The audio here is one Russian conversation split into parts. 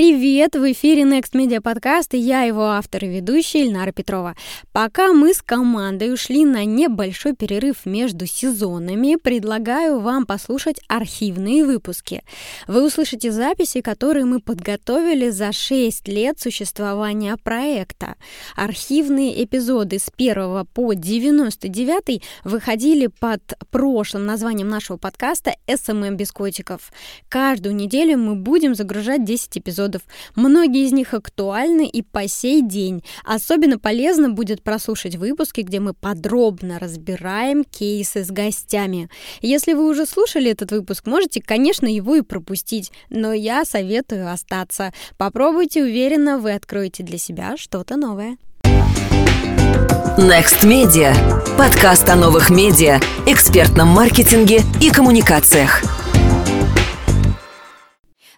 Привет! В эфире Next Media Podcast и я его автор и ведущая Ильнара Петрова. Пока мы с командой ушли на небольшой перерыв между сезонами, предлагаю вам послушать архивные выпуски. Вы услышите записи, которые мы подготовили за 6 лет существования проекта. Архивные эпизоды с 1 по 99 выходили под прошлым названием нашего подкаста «SMM без котиков». Каждую неделю мы будем загружать 10 эпизодов эпизодов. Многие из них актуальны и по сей день. Особенно полезно будет прослушать выпуски, где мы подробно разбираем кейсы с гостями. Если вы уже слушали этот выпуск, можете, конечно, его и пропустить, но я советую остаться. Попробуйте, уверенно, вы откроете для себя что-то новое. Next Media. Подкаст о новых медиа, экспертном маркетинге и коммуникациях.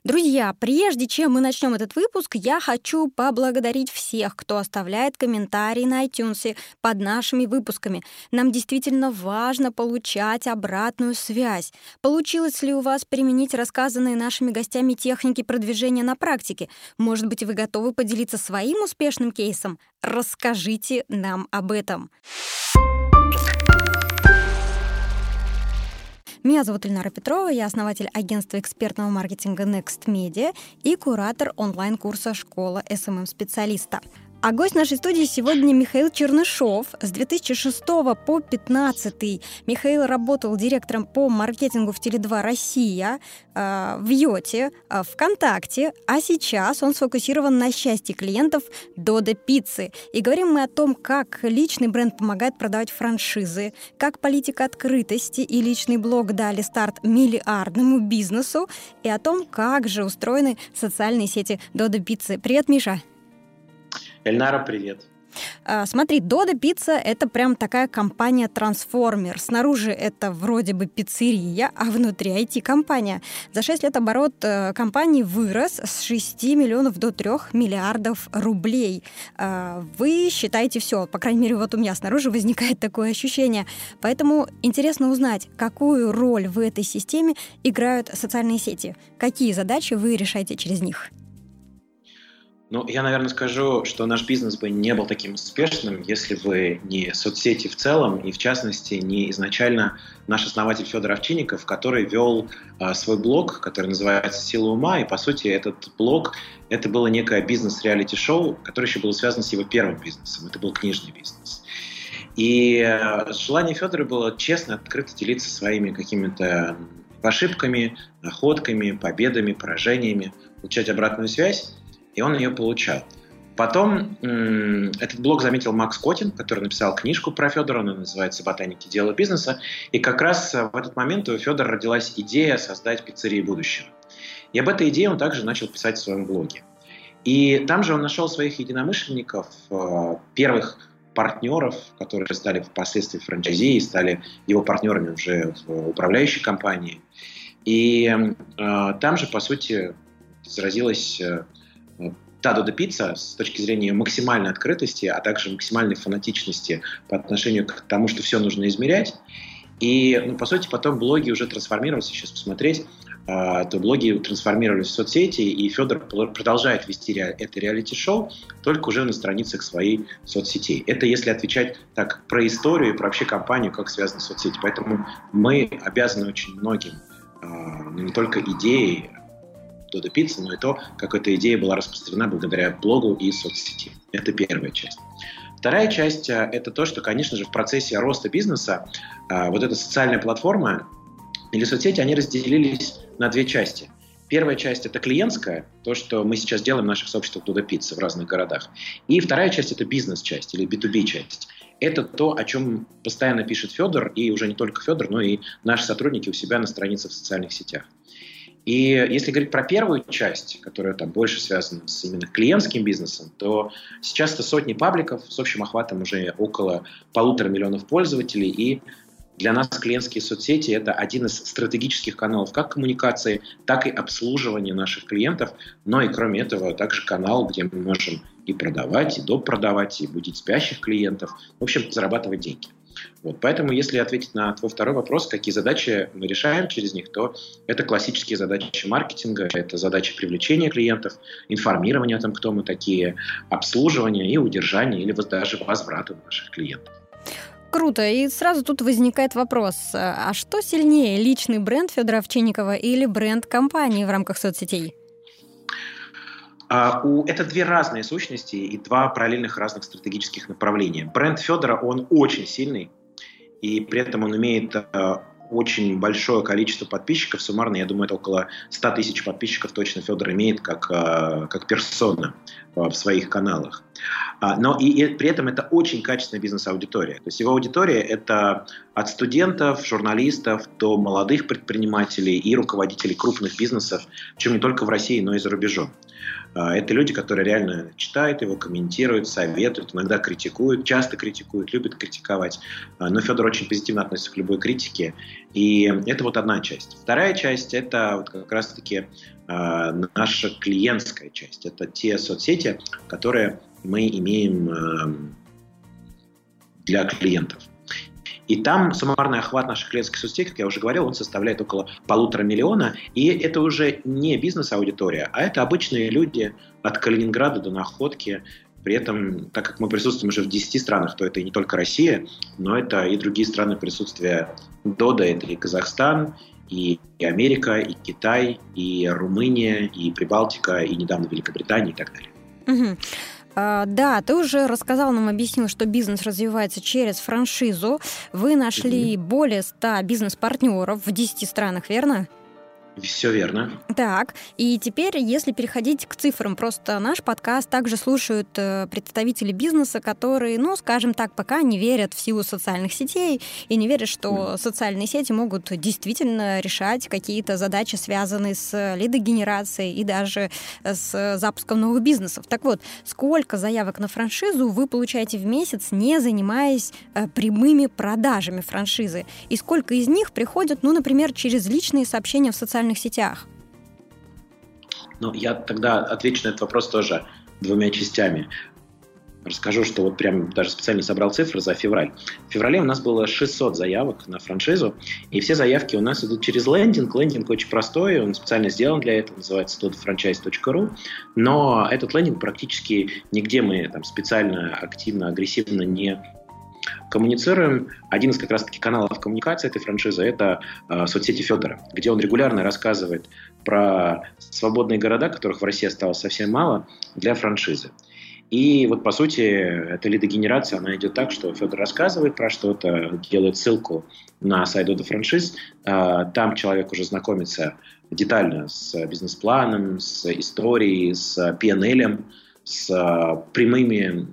Друзья, прежде чем мы начнем этот выпуск, я хочу поблагодарить всех, кто оставляет комментарии на iTunes под нашими выпусками. Нам действительно важно получать обратную связь. Получилось ли у вас применить рассказанные нашими гостями техники продвижения на практике? Может быть, вы готовы поделиться своим успешным кейсом? Расскажите нам об этом. Меня зовут Ильнара Петрова, я основатель агентства экспертного маркетинга Next Media и куратор онлайн-курса «Школа SMM-специалиста». А гость нашей студии сегодня Михаил Чернышов. С 2006 по 2015 Михаил работал директором по маркетингу в Tele2 Россия, э, в Йоте, э, ВКонтакте, а сейчас он сфокусирован на счастье клиентов Дода Пиццы. И говорим мы о том, как личный бренд помогает продавать франшизы, как политика открытости и личный блог дали старт миллиардному бизнесу, и о том, как же устроены социальные сети Дода Пиццы. Привет, Миша! Эльнара, привет. А, смотри, Дода Пицца — это прям такая компания-трансформер. Снаружи это вроде бы пиццерия, а внутри IT-компания. За 6 лет оборот э, компании вырос с 6 миллионов до 3 миллиардов рублей. А, вы считаете все, по крайней мере, вот у меня снаружи возникает такое ощущение. Поэтому интересно узнать, какую роль в этой системе играют социальные сети, какие задачи вы решаете через них. Ну, я, наверное, скажу, что наш бизнес бы не был таким успешным, если бы не соцсети в целом, и в частности, не изначально наш основатель Федор Овчинников, который вел а, свой блог, который называется «Сила ума», и, по сути, этот блог — это было некое бизнес-реалити-шоу, которое еще было связано с его первым бизнесом. Это был книжный бизнес. И а, желание Федора было честно, открыто делиться своими какими-то ошибками, находками, победами, поражениями, получать обратную связь и он ее получал. Потом этот блог заметил Макс Котин, который написал книжку про Федора, она называется «Ботаники. Дело бизнеса». И как раз в этот момент у Федора родилась идея создать пиццерии будущего. И об этой идее он также начал писать в своем блоге. И там же он нашел своих единомышленников, э, первых партнеров, которые стали впоследствии франчайзи и стали его партнерами уже в управляющей компании. И э, там же, по сути, заразилась э, та Додо Пицца с точки зрения максимальной открытости, а также максимальной фанатичности по отношению к тому, что все нужно измерять. И, ну, по сути, потом блоги уже трансформировались, сейчас посмотреть, э, то блоги трансформировались в соцсети, и Федор продолжает вести ре- это реалити-шоу, только уже на страницах своей соцсетей. Это если отвечать так про историю и про вообще компанию, как связаны соцсети. Поэтому мы обязаны очень многим, э, не только идеей, Додо Пиццы, но и то, как эта идея была распространена благодаря блогу и соцсети. Это первая часть. Вторая часть э, – это то, что, конечно же, в процессе роста бизнеса э, вот эта социальная платформа или соцсети, они разделились на две части. Первая часть – это клиентская, то, что мы сейчас делаем в наших сообществах Дуда Пицца в разных городах. И вторая часть – это бизнес-часть или B2B-часть. Это то, о чем постоянно пишет Федор, и уже не только Федор, но и наши сотрудники у себя на страницах в социальных сетях. И если говорить про первую часть, которая там больше связана с именно клиентским бизнесом, то сейчас это сотни пабликов с общим охватом уже около полутора миллионов пользователей. И для нас клиентские соцсети – это один из стратегических каналов как коммуникации, так и обслуживания наших клиентов. Но и кроме этого, также канал, где мы можем и продавать, и допродавать, и будить спящих клиентов. В общем, зарабатывать деньги. Вот, поэтому, если ответить на твой второй вопрос, какие задачи мы решаем через них, то это классические задачи маркетинга, это задачи привлечения клиентов, информирования о том, кто мы такие, обслуживания и удержания или даже возврата наших клиентов. Круто. И сразу тут возникает вопрос, а что сильнее, личный бренд Федора Овчинникова или бренд компании в рамках соцсетей? А, у, это две разные сущности и два параллельных разных стратегических направления. Бренд Федора, он очень сильный, и при этом он имеет а, очень большое количество подписчиков. Суммарно, я думаю, это около 100 тысяч подписчиков точно Федор имеет как, а, как персона в своих каналах. А, но и, и при этом это очень качественная бизнес-аудитория. То есть его аудитория – это от студентов, журналистов до молодых предпринимателей и руководителей крупных бизнесов, причем не только в России, но и за рубежом. А, это люди, которые реально читают его, комментируют, советуют, иногда критикуют, часто критикуют, любят критиковать. А, но Федор очень позитивно относится к любой критике. И это вот одна часть. Вторая часть – это вот как раз-таки наша клиентская часть. Это те соцсети, которые мы имеем для клиентов. И там суммарный охват наших клиентских соцсетей, как я уже говорил, он составляет около полутора миллиона. И это уже не бизнес-аудитория, а это обычные люди от Калининграда до Находки. При этом, так как мы присутствуем уже в 10 странах, то это и не только Россия, но это и другие страны присутствия ДОДА, это и Казахстан, и Америка, и Китай, и Румыния, и Прибалтика, и недавно Великобритания и так далее. Угу. А, да, ты уже рассказал нам, объяснил, что бизнес развивается через франшизу. Вы нашли mm более 100 бизнес-партнеров в 10 странах, верно? Все верно. Так, и теперь, если переходить к цифрам, просто наш подкаст также слушают э, представители бизнеса, которые, ну, скажем так, пока не верят в силу социальных сетей и не верят, что социальные сети могут действительно решать какие-то задачи, связанные с лидогенерацией и даже с запуском новых бизнесов. Так вот, сколько заявок на франшизу вы получаете в месяц, не занимаясь э, прямыми продажами франшизы? И сколько из них приходят, ну, например, через личные сообщения в социальных социальных сетях? Ну, я тогда отвечу на этот вопрос тоже двумя частями. Расскажу, что вот прям даже специально собрал цифры за февраль. В феврале у нас было 600 заявок на франшизу, и все заявки у нас идут через лендинг. Лендинг очень простой, он специально сделан для этого, называется todfranchise.ru, но этот лендинг практически нигде мы там специально, активно, агрессивно не коммуницируем. Один из как раз-таки каналов коммуникации этой франшизы – это э, соцсети Федора, где он регулярно рассказывает про свободные города, которых в России осталось совсем мало, для франшизы. И вот, по сути, эта лидогенерация, она идет так, что Федор рассказывает про что-то, делает ссылку на сайт Дода франшиз, э, там человек уже знакомится детально с бизнес-планом, с историей, с PNL, с прямыми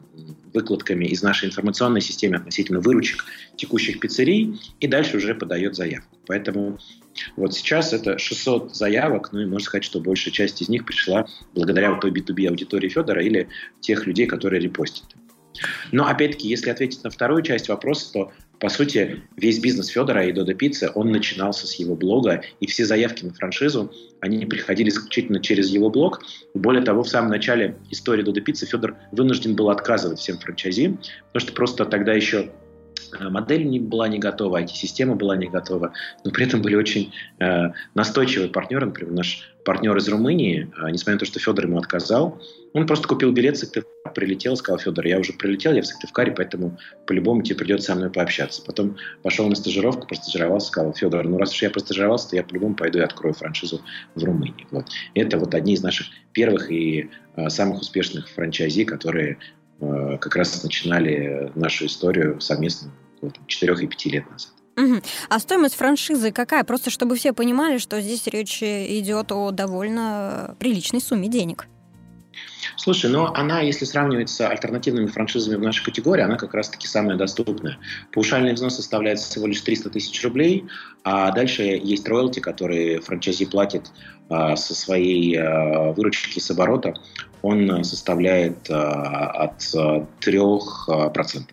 выкладками из нашей информационной системы относительно выручек текущих пиццерий и дальше уже подает заявку. Поэтому вот сейчас это 600 заявок, ну и можно сказать, что большая часть из них пришла благодаря вот той B2B аудитории Федора или тех людей, которые репостят. Но опять-таки, если ответить на вторую часть вопроса, то по сути, весь бизнес Федора и Додо Пиццы, он начинался с его блога, и все заявки на франшизу, они приходили исключительно через его блог. Более того, в самом начале истории Додо Пиццы Федор вынужден был отказывать всем франчайзи, потому что просто тогда еще модель не была не готова, IT-система была не готова, но при этом были очень э, настойчивые партнеры, например, наш партнер из Румынии, э, несмотря на то, что Федор ему отказал, он просто купил билет в Сыктывкар, прилетел, сказал, Федор, я уже прилетел, я в Сыктывкаре, поэтому по-любому тебе придется со мной пообщаться. Потом пошел на стажировку, простажировался, сказал, Федор, ну раз уж я простажировался, то я по-любому пойду и открою франшизу в Румынии. Вот. Это вот одни из наших первых и э, самых успешных франчайзи, которые э, как раз начинали нашу историю совместно 4 и 5 лет назад. Угу. А стоимость франшизы какая? Просто чтобы все понимали, что здесь речь идет о довольно приличной сумме денег. Слушай, но она, если сравнивать с альтернативными франшизами в нашей категории, она как раз-таки самая доступная. Паушальный взнос составляет всего лишь 300 тысяч рублей, а дальше есть роялти, которые франчайзи платит а, со своей а, выручки с оборота. Он составляет а, от 3%.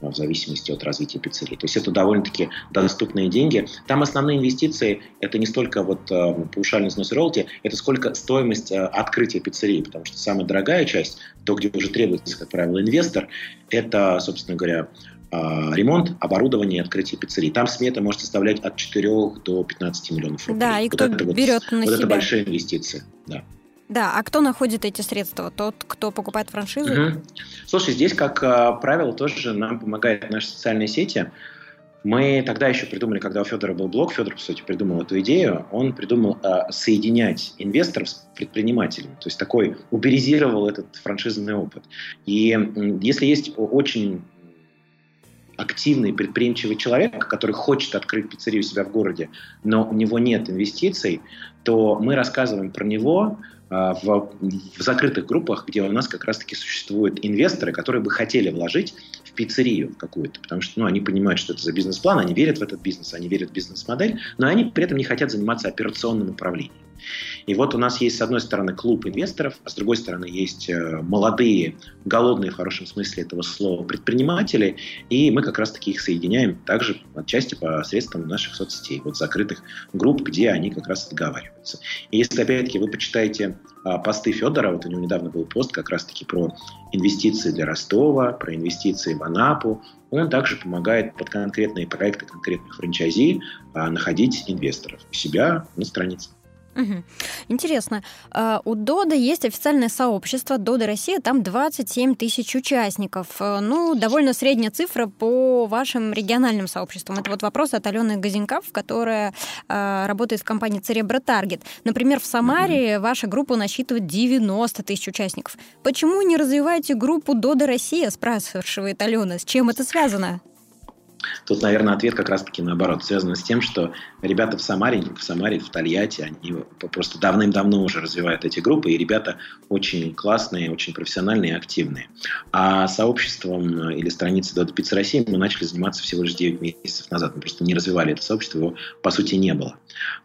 Э, в зависимости от развития пиццерии. То есть это довольно-таки доступные деньги. Там основные инвестиции – это не столько вот э, паушальный снос роялти, это сколько стоимость э, открытия пиццерии, потому что самая дорогая часть, то, где уже требуется, как правило, инвестор, это, собственно говоря, а, ремонт, оборудование и открытие пиццерии. Там смета может составлять от 4 до 15 миллионов рублей. Да, и кто вот берет вот, на вот себя. это большие инвестиции, да. Да, а кто находит эти средства? Тот, кто покупает франшизу? Угу. Слушай, здесь, как э, правило, тоже нам помогают наши социальные сети. Мы тогда еще придумали, когда у Федора был блог, Федор, по сути, придумал эту идею, он придумал э, соединять инвесторов с предпринимателями, то есть такой уберизировал этот франшизный опыт. И э, если есть очень активный, предприимчивый человек, который хочет открыть пиццерию у себя в городе, но у него нет инвестиций, то мы рассказываем про него, а, в, в закрытых группах, где у нас как раз-таки существуют инвесторы, которые бы хотели вложить пиццерию какую-то, потому что ну, они понимают, что это за бизнес-план, они верят в этот бизнес, они верят в бизнес-модель, но они при этом не хотят заниматься операционным управлением. И вот у нас есть, с одной стороны, клуб инвесторов, а с другой стороны, есть э, молодые, голодные, в хорошем смысле этого слова, предприниматели, и мы как раз-таки их соединяем также отчасти посредством наших соцсетей, вот закрытых групп, где они как раз договариваются. И если, опять-таки, вы почитаете посты Федора, вот у него недавно был пост как раз-таки про инвестиции для Ростова, про инвестиции в Анапу, он также помогает под конкретные проекты конкретных франчайзи а, находить инвесторов у себя на странице. Угу. Интересно. А, у Дода есть официальное сообщество Дода Россия, там 27 тысяч участников. Э, ну, довольно средняя цифра по вашим региональным сообществам. Это вот вопрос от Алены Газенкав, которая а, работает в компании Церебро Таргет. Например, в Самаре ваша группа насчитывает 90 тысяч участников. Почему не развиваете группу Дода Россия, спрашивает Алена. С чем это связано? Тут, наверное, ответ как раз-таки наоборот, связан с тем, что ребята в Самаре, в Самаре, в Тольятти, они просто давным-давно уже развивают эти группы, и ребята очень классные, очень профессиональные активные. А сообществом э, или страницей Dodo Pizza России мы начали заниматься всего лишь 9 месяцев назад. Мы просто не развивали это сообщество, его по сути не было.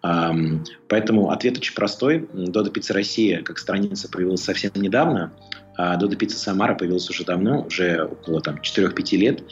Поэтому ответ очень простой. Dodo Pizza Россия как страница появилась совсем недавно, а Dodo Pizza Самара появилась уже давно, уже около там, 4-5 лет,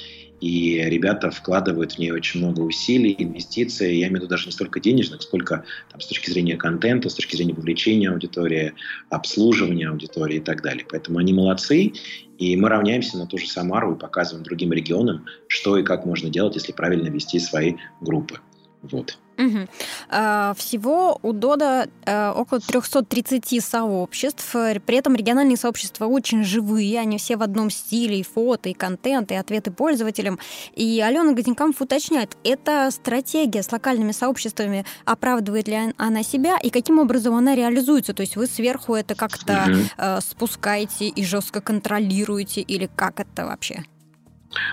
и ребята вкладывают в нее очень много усилий, инвестиций, я имею в виду даже не столько денежных, сколько там, с точки зрения контента, с точки зрения вовлечения аудитории, обслуживания аудитории и так далее. Поэтому они молодцы, и мы равняемся на ту же Самару и показываем другим регионам, что и как можно делать, если правильно вести свои группы. Вот. Угу. Всего у Дода э, около 330 сообществ. При этом региональные сообщества очень живые, они все в одном стиле, и фото, и контент, и ответы пользователям. И Алена Газенкамф уточняет, эта стратегия с локальными сообществами оправдывает ли она себя, и каким образом она реализуется? То есть вы сверху это как-то угу. спускаете и жестко контролируете, или как это вообще?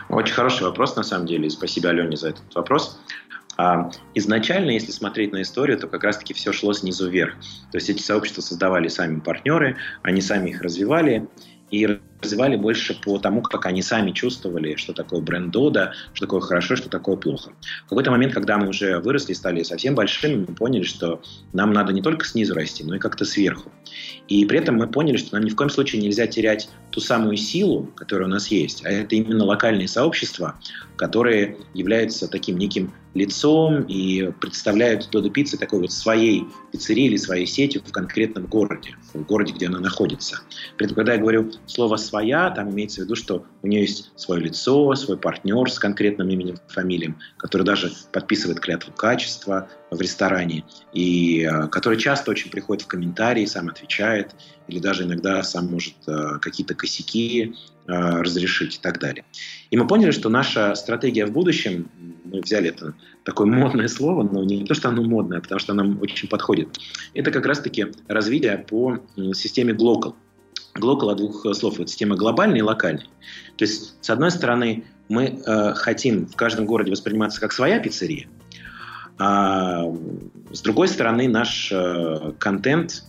Очень хороший вопрос, на самом деле, спасибо Алене за этот вопрос. А изначально, если смотреть на историю, то как раз-таки все шло снизу вверх. То есть эти сообщества создавали сами партнеры, они сами их развивали и развивали больше по тому, как они сами чувствовали, что такое бренд Дода, что такое хорошо, что такое плохо. В какой-то момент, когда мы уже выросли, стали совсем большими, мы поняли, что нам надо не только снизу расти, но и как-то сверху. И при этом мы поняли, что нам ни в коем случае нельзя терять ту самую силу, которая у нас есть, а это именно локальные сообщества, которые являются таким неким лицом и представляют Додо Пиццы такой вот своей пиццерии или своей сетью в конкретном городе, в городе, где она находится. При этом, когда я говорю слово «своя», там имеется в виду, что у нее есть свое лицо, свой партнер с конкретным именем, фамилием, который даже подписывает клятву качества в ресторане, и э, который часто очень приходит в комментарии, сам отвечает, или даже иногда сам может э, какие-то косяки э, разрешить и так далее. И мы поняли, что наша стратегия в будущем, мы взяли это такое модное слово, но не то, что оно модное, а потому что нам очень подходит. Это как раз-таки развитие по системе Global. Global от двух слов. Это система глобальная и локальная. То есть, с одной стороны, мы э, хотим в каждом городе восприниматься как своя пиццерия, а с другой стороны, наш э, контент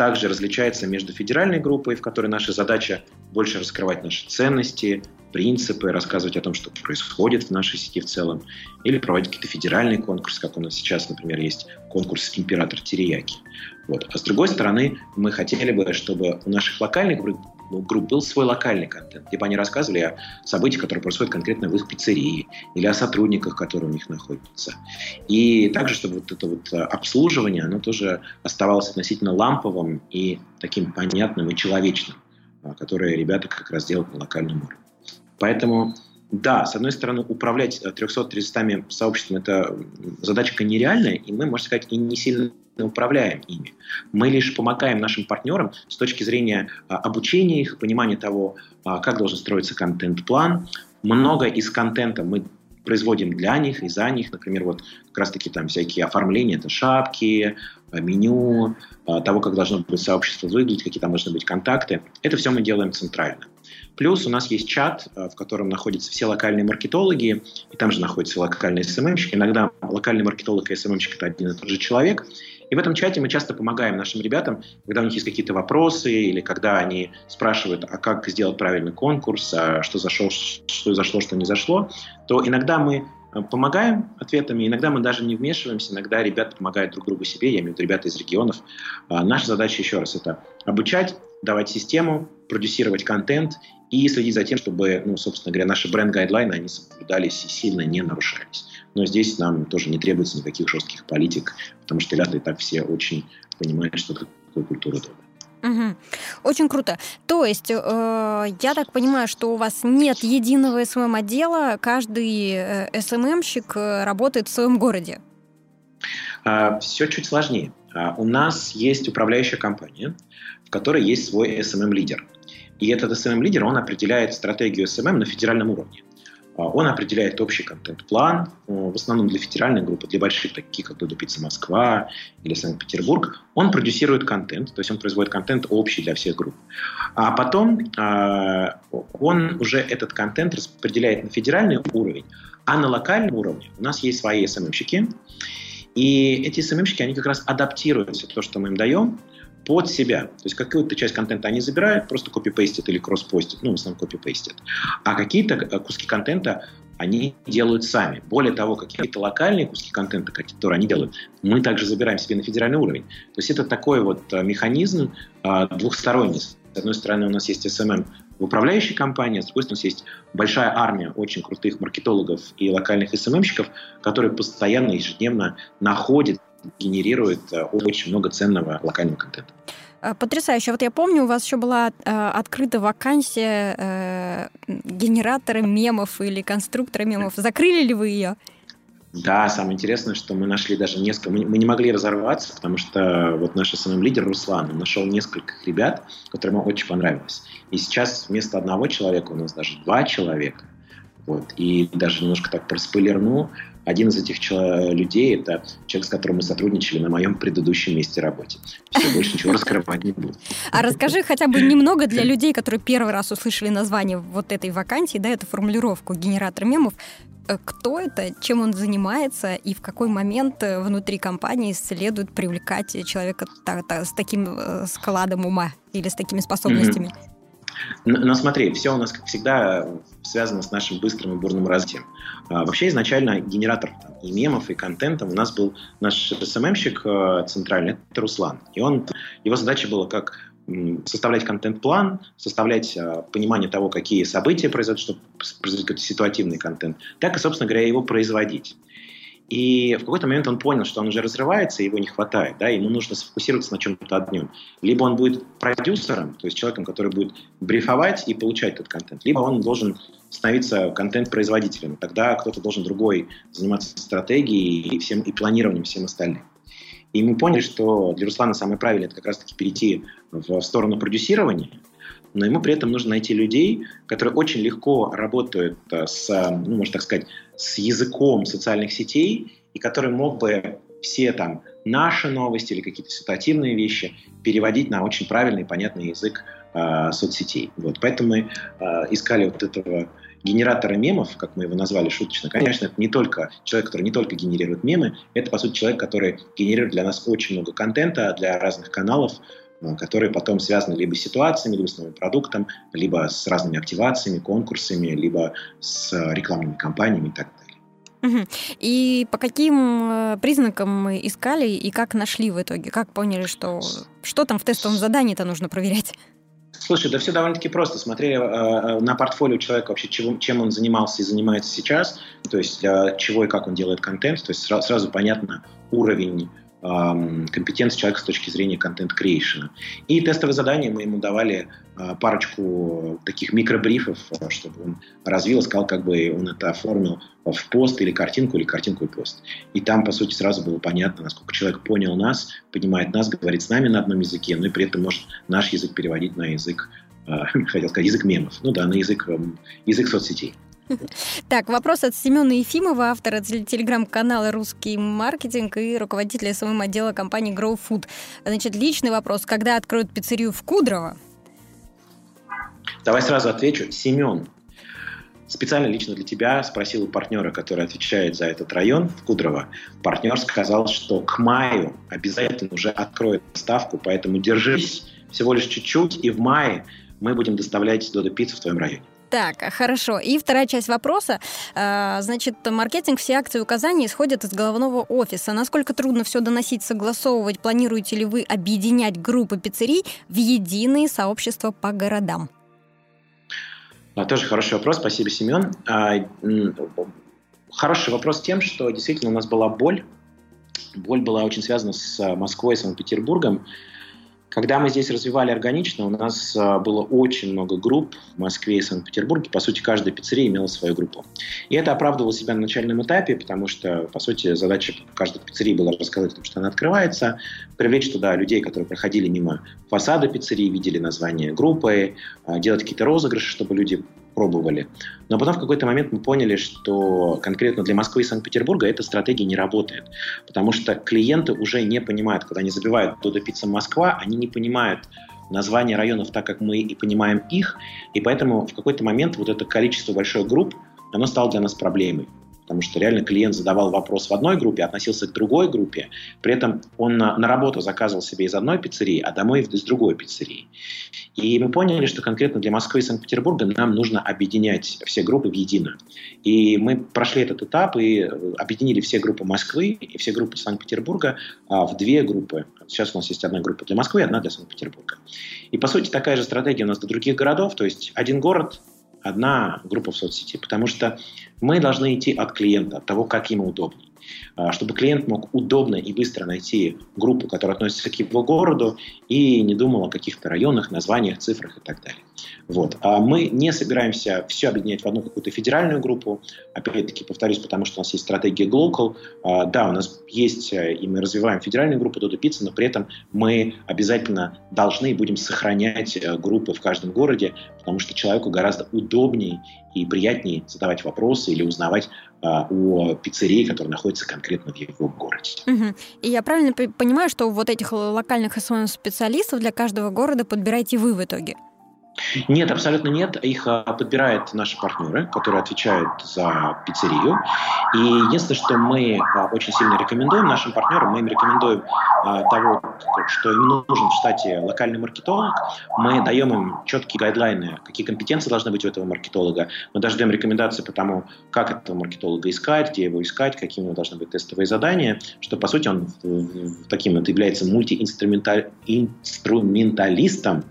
также различается между федеральной группой, в которой наша задача больше раскрывать наши ценности, принципы, рассказывать о том, что происходит в нашей сети в целом, или проводить какие-то федеральные конкурсы, как у нас сейчас, например, есть конкурс «Император Терияки». Вот. А с другой стороны, мы хотели бы, чтобы у наших локальных ну, групп был свой локальный контент, бы они рассказывали о событиях, которые происходят конкретно в их пиццерии, или о сотрудниках, которые у них находятся. И также, чтобы вот это вот обслуживание, оно тоже оставалось относительно ламповым и таким понятным и человечным, а, которое ребята как раз делают на локальном уровне. Поэтому да, с одной стороны, управлять 300-300 сообществами – это задачка нереальная, и мы, можно сказать, и не сильно управляем ими. Мы лишь помогаем нашим партнерам с точки зрения а, обучения их, понимания того, а, как должен строиться контент-план. Много из контента мы производим для них и за них. Например, вот как раз-таки там всякие оформления, это шапки, а, меню, того, как должно быть сообщество выглядеть, какие там должны быть контакты. Это все мы делаем центрально. Плюс у нас есть чат, э, в котором находятся все локальные маркетологи, и там же находятся локальные СММщики. Иногда локальный маркетолог и СММщик – это один и тот же человек. И в этом чате мы часто помогаем нашим ребятам, когда у них есть какие-то вопросы или когда они спрашивают, а как сделать правильный конкурс, а что зашло, что зашло, что не зашло, то иногда мы э, помогаем ответами, иногда мы даже не вмешиваемся, иногда ребята помогают друг другу себе, я имею в виду ребята из регионов. А наша задача еще раз это обучать, давать систему, продюсировать контент и следить за тем, чтобы, ну, собственно говоря, наши бренд-гайдлайны, они соблюдались и сильно не нарушались. Но здесь нам тоже не требуется никаких жестких политик, потому что ребята и так все очень понимают, что такое культура дома. Угу. Очень круто. То есть, э, я так понимаю, что у вас нет единого СММ-отдела, каждый э, СММщик э, работает в своем городе. А, все чуть сложнее. А, у нас есть управляющая компания, в которой есть свой SMM-лидер. И этот SMM-лидер, он определяет стратегию SMM на федеральном уровне. А, он определяет общий контент-план, э, в основном для федеральной группы, для больших, таких как Додо Пицца Москва или Санкт-Петербург. Он продюсирует контент, то есть он производит контент общий для всех групп. А потом а, он уже этот контент распределяет на федеральный уровень, а на локальном уровне у нас есть свои SMM-щики, и эти SMM-щики, они как раз адаптируют все то, что мы им даем, под себя. То есть какую-то часть контента они забирают, просто копипейстят или кросс-постят, ну, в основном копипейстят. А какие-то э, куски контента они делают сами. Более того, какие-то локальные куски контента, которые они делают, мы также забираем себе на федеральный уровень. То есть это такой вот э, механизм э, двухсторонний. С одной стороны, у нас есть SMM в управляющей компании, с другой стороны, у нас есть большая армия очень крутых маркетологов и локальных SMM-щиков, которые постоянно, ежедневно находят генерирует э, очень много ценного локального контента. Э, потрясающе. Вот я помню, у вас еще была э, открыта вакансия э, генератора мемов или конструктора мемов. Закрыли ли вы ее? Да, самое интересное, что мы нашли даже несколько... Мы, мы не могли разорваться, потому что вот наш основной лидер Руслан, он нашел несколько ребят, которым очень понравилось. И сейчас вместо одного человека у нас даже два человека. Вот. И даже немножко так проспойлерну, один из этих людей – это человек, с которым мы сотрудничали на моем предыдущем месте работы. Все, больше ничего раскрывать не буду. А расскажи хотя бы немного для людей, которые первый раз услышали название вот этой вакансии, да, эту формулировку «генератор мемов», э, кто это, чем он занимается и в какой момент э, внутри компании следует привлекать человека с таким э, складом ума или с такими способностями? Mm-hmm. Но смотри, все у нас, как всегда, связано с нашим быстрым и бурным развитием. А, вообще, изначально генератор и мемов, и контента у нас был наш СММщик э, центральный, это Руслан. И он, его задача была как составлять контент-план, составлять э, понимание того, какие события произойдут, чтобы произойти какой-то ситуативный контент, так и, собственно говоря, его производить. И в какой-то момент он понял, что он уже разрывается, его не хватает, да, ему нужно сфокусироваться на чем-то одном. Либо он будет продюсером, то есть человеком, который будет брифовать и получать этот контент, либо он должен становиться контент-производителем. Тогда кто-то должен другой заниматься стратегией и, всем, и планированием всем остальным. И мы поняли, что для Руслана самое правильное это как раз-таки перейти в сторону продюсирования, но ему при этом нужно найти людей, которые очень легко работают э, с, ну, можно так сказать, с языком социальных сетей, и который мог бы все там наши новости или какие-то ситуативные вещи переводить на очень правильный и понятный язык э, соцсетей. Вот. Поэтому мы э, искали вот этого генератора мемов, как мы его назвали шуточно. Конечно, это не только человек, который не только генерирует мемы, это, по сути, человек, который генерирует для нас очень много контента для разных каналов, которые потом связаны либо с ситуациями, либо с новым продуктом, либо с разными активациями, конкурсами, либо с рекламными кампаниями и так далее. И по каким э, признакам мы искали и как нашли в итоге? Как поняли, что что там в тестовом задании-то нужно проверять? Слушай, да все довольно-таки просто. Смотрели э, на портфолио человека вообще, чего, чем он занимался и занимается сейчас, то есть для чего и как он делает контент, то есть сразу, сразу понятно уровень компетенции человека с точки зрения контент-креейшена. И тестовое задание мы ему давали а, парочку таких микробрифов, а, чтобы он развил, сказал, как бы он это оформил в пост или картинку, или картинку и пост. И там, по сути, сразу было понятно, насколько человек понял нас, понимает нас, говорит с нами на одном языке, но и при этом может наш язык переводить на язык, хотел сказать, язык мемов, ну да, на язык, язык соцсетей. Так, вопрос от Семена Ефимова, автора телеграм-канала «Русский маркетинг» и руководителя SMM отдела компании Grow Food. Значит, личный вопрос. Когда откроют пиццерию в Кудрово? Давай сразу отвечу. Семен, специально лично для тебя спросил у партнера, который отвечает за этот район в Кудрово. Партнер сказал, что к маю обязательно уже откроет ставку, поэтому держись всего лишь чуть-чуть, и в мае мы будем доставлять Додо пиццу в твоем районе. Так, хорошо. И вторая часть вопроса. А, значит, маркетинг, все акции и указания исходят из головного офиса. Насколько трудно все доносить, согласовывать? Планируете ли вы объединять группы пиццерий в единые сообщества по городам? А, тоже хороший вопрос. Спасибо, Семен. А, хороший вопрос тем, что действительно у нас была боль. Боль была очень связана с Москвой, Санкт-Петербургом. Когда мы здесь развивали органично, у нас а, было очень много групп в Москве и Санкт-Петербурге. По сути, каждая пиццерия имела свою группу. И это оправдывало себя на начальном этапе, потому что, по сути, задача каждой пиццерии была рассказать, что она открывается, привлечь туда людей, которые проходили мимо фасада пиццерии, видели название группы, а, делать какие-то розыгрыши, чтобы люди пробовали. Но потом в какой-то момент мы поняли, что конкретно для Москвы и Санкт-Петербурга эта стратегия не работает. Потому что клиенты уже не понимают, когда они забивают Додо Пицца Москва, они не понимают названия районов так, как мы и понимаем их. И поэтому в какой-то момент вот это количество большой групп, оно стало для нас проблемой потому что реально клиент задавал вопрос в одной группе, относился к другой группе, при этом он на, на работу заказывал себе из одной пиццерии, а домой из другой пиццерии. И мы поняли, что конкретно для Москвы и Санкт-Петербурга нам нужно объединять все группы в едино. И мы прошли этот этап и объединили все группы Москвы и все группы Санкт-Петербурга а, в две группы. Сейчас у нас есть одна группа для Москвы и одна для Санкт-Петербурга. И, по сути, такая же стратегия у нас для других городов, то есть один город, одна группа в соцсети, потому что мы должны идти от клиента, от того, как ему удобнее. А, чтобы клиент мог удобно и быстро найти группу, которая относится к его городу, и не думал о каких-то районах, названиях, цифрах и так далее. Вот. А мы не собираемся все объединять в одну какую-то федеральную группу. Опять-таки, повторюсь, потому что у нас есть стратегия Global. А, да, у нас есть, э, и мы развиваем федеральную группу Dodo Pizza, но при этом мы обязательно должны и будем сохранять э, группы в каждом городе, потому что человеку гораздо удобнее и приятнее задавать вопросы или узнавать а, о пиццерии, которая находится конкретно в его городе. Угу. И я правильно понимаю, что вот этих локальных СММ-специалистов для каждого города подбираете вы в итоге? Нет, абсолютно нет. Их а, подбирают наши партнеры, которые отвечают за пиццерию. И единственное, что мы а, очень сильно рекомендуем нашим партнерам, мы им рекомендуем а, того, что им нужен в штате локальный маркетолог. Мы даем им четкие гайдлайны, какие компетенции должны быть у этого маркетолога. Мы даже даем рекомендации по тому, как этого маркетолога искать, где его искать, какие у него должны быть тестовые задания, что, по сути, он таким это является мультиинструменталистом,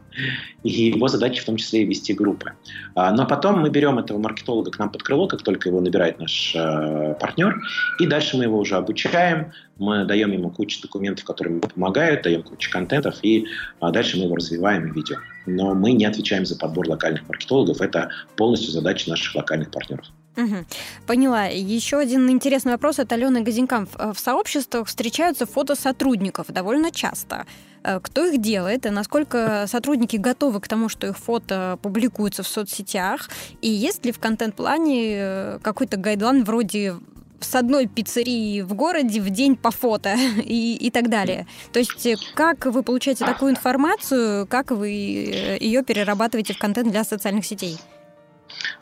и его задача в том числе и вести группы. А, но потом мы берем этого маркетолога к нам под крыло, как только его набирает наш э, партнер, и дальше мы его уже обучаем, мы даем ему кучу документов, которые ему помогают, даем кучу контентов, и а, дальше мы его развиваем и ведем. Но мы не отвечаем за подбор локальных маркетологов, это полностью задача наших локальных партнеров. Угу. Поняла. Еще один интересный вопрос от Алены Газинкам. В сообществах встречаются фото сотрудников довольно часто. Э, кто их делает и насколько сотрудники готовы к тому, что их фото публикуются в соцсетях? И есть ли в контент-плане э, какой-то гайдлайн вроде с одной пиццерии в городе в день по фото и, и так далее. То есть э, как вы получаете такую информацию, как вы ее перерабатываете в контент для социальных сетей?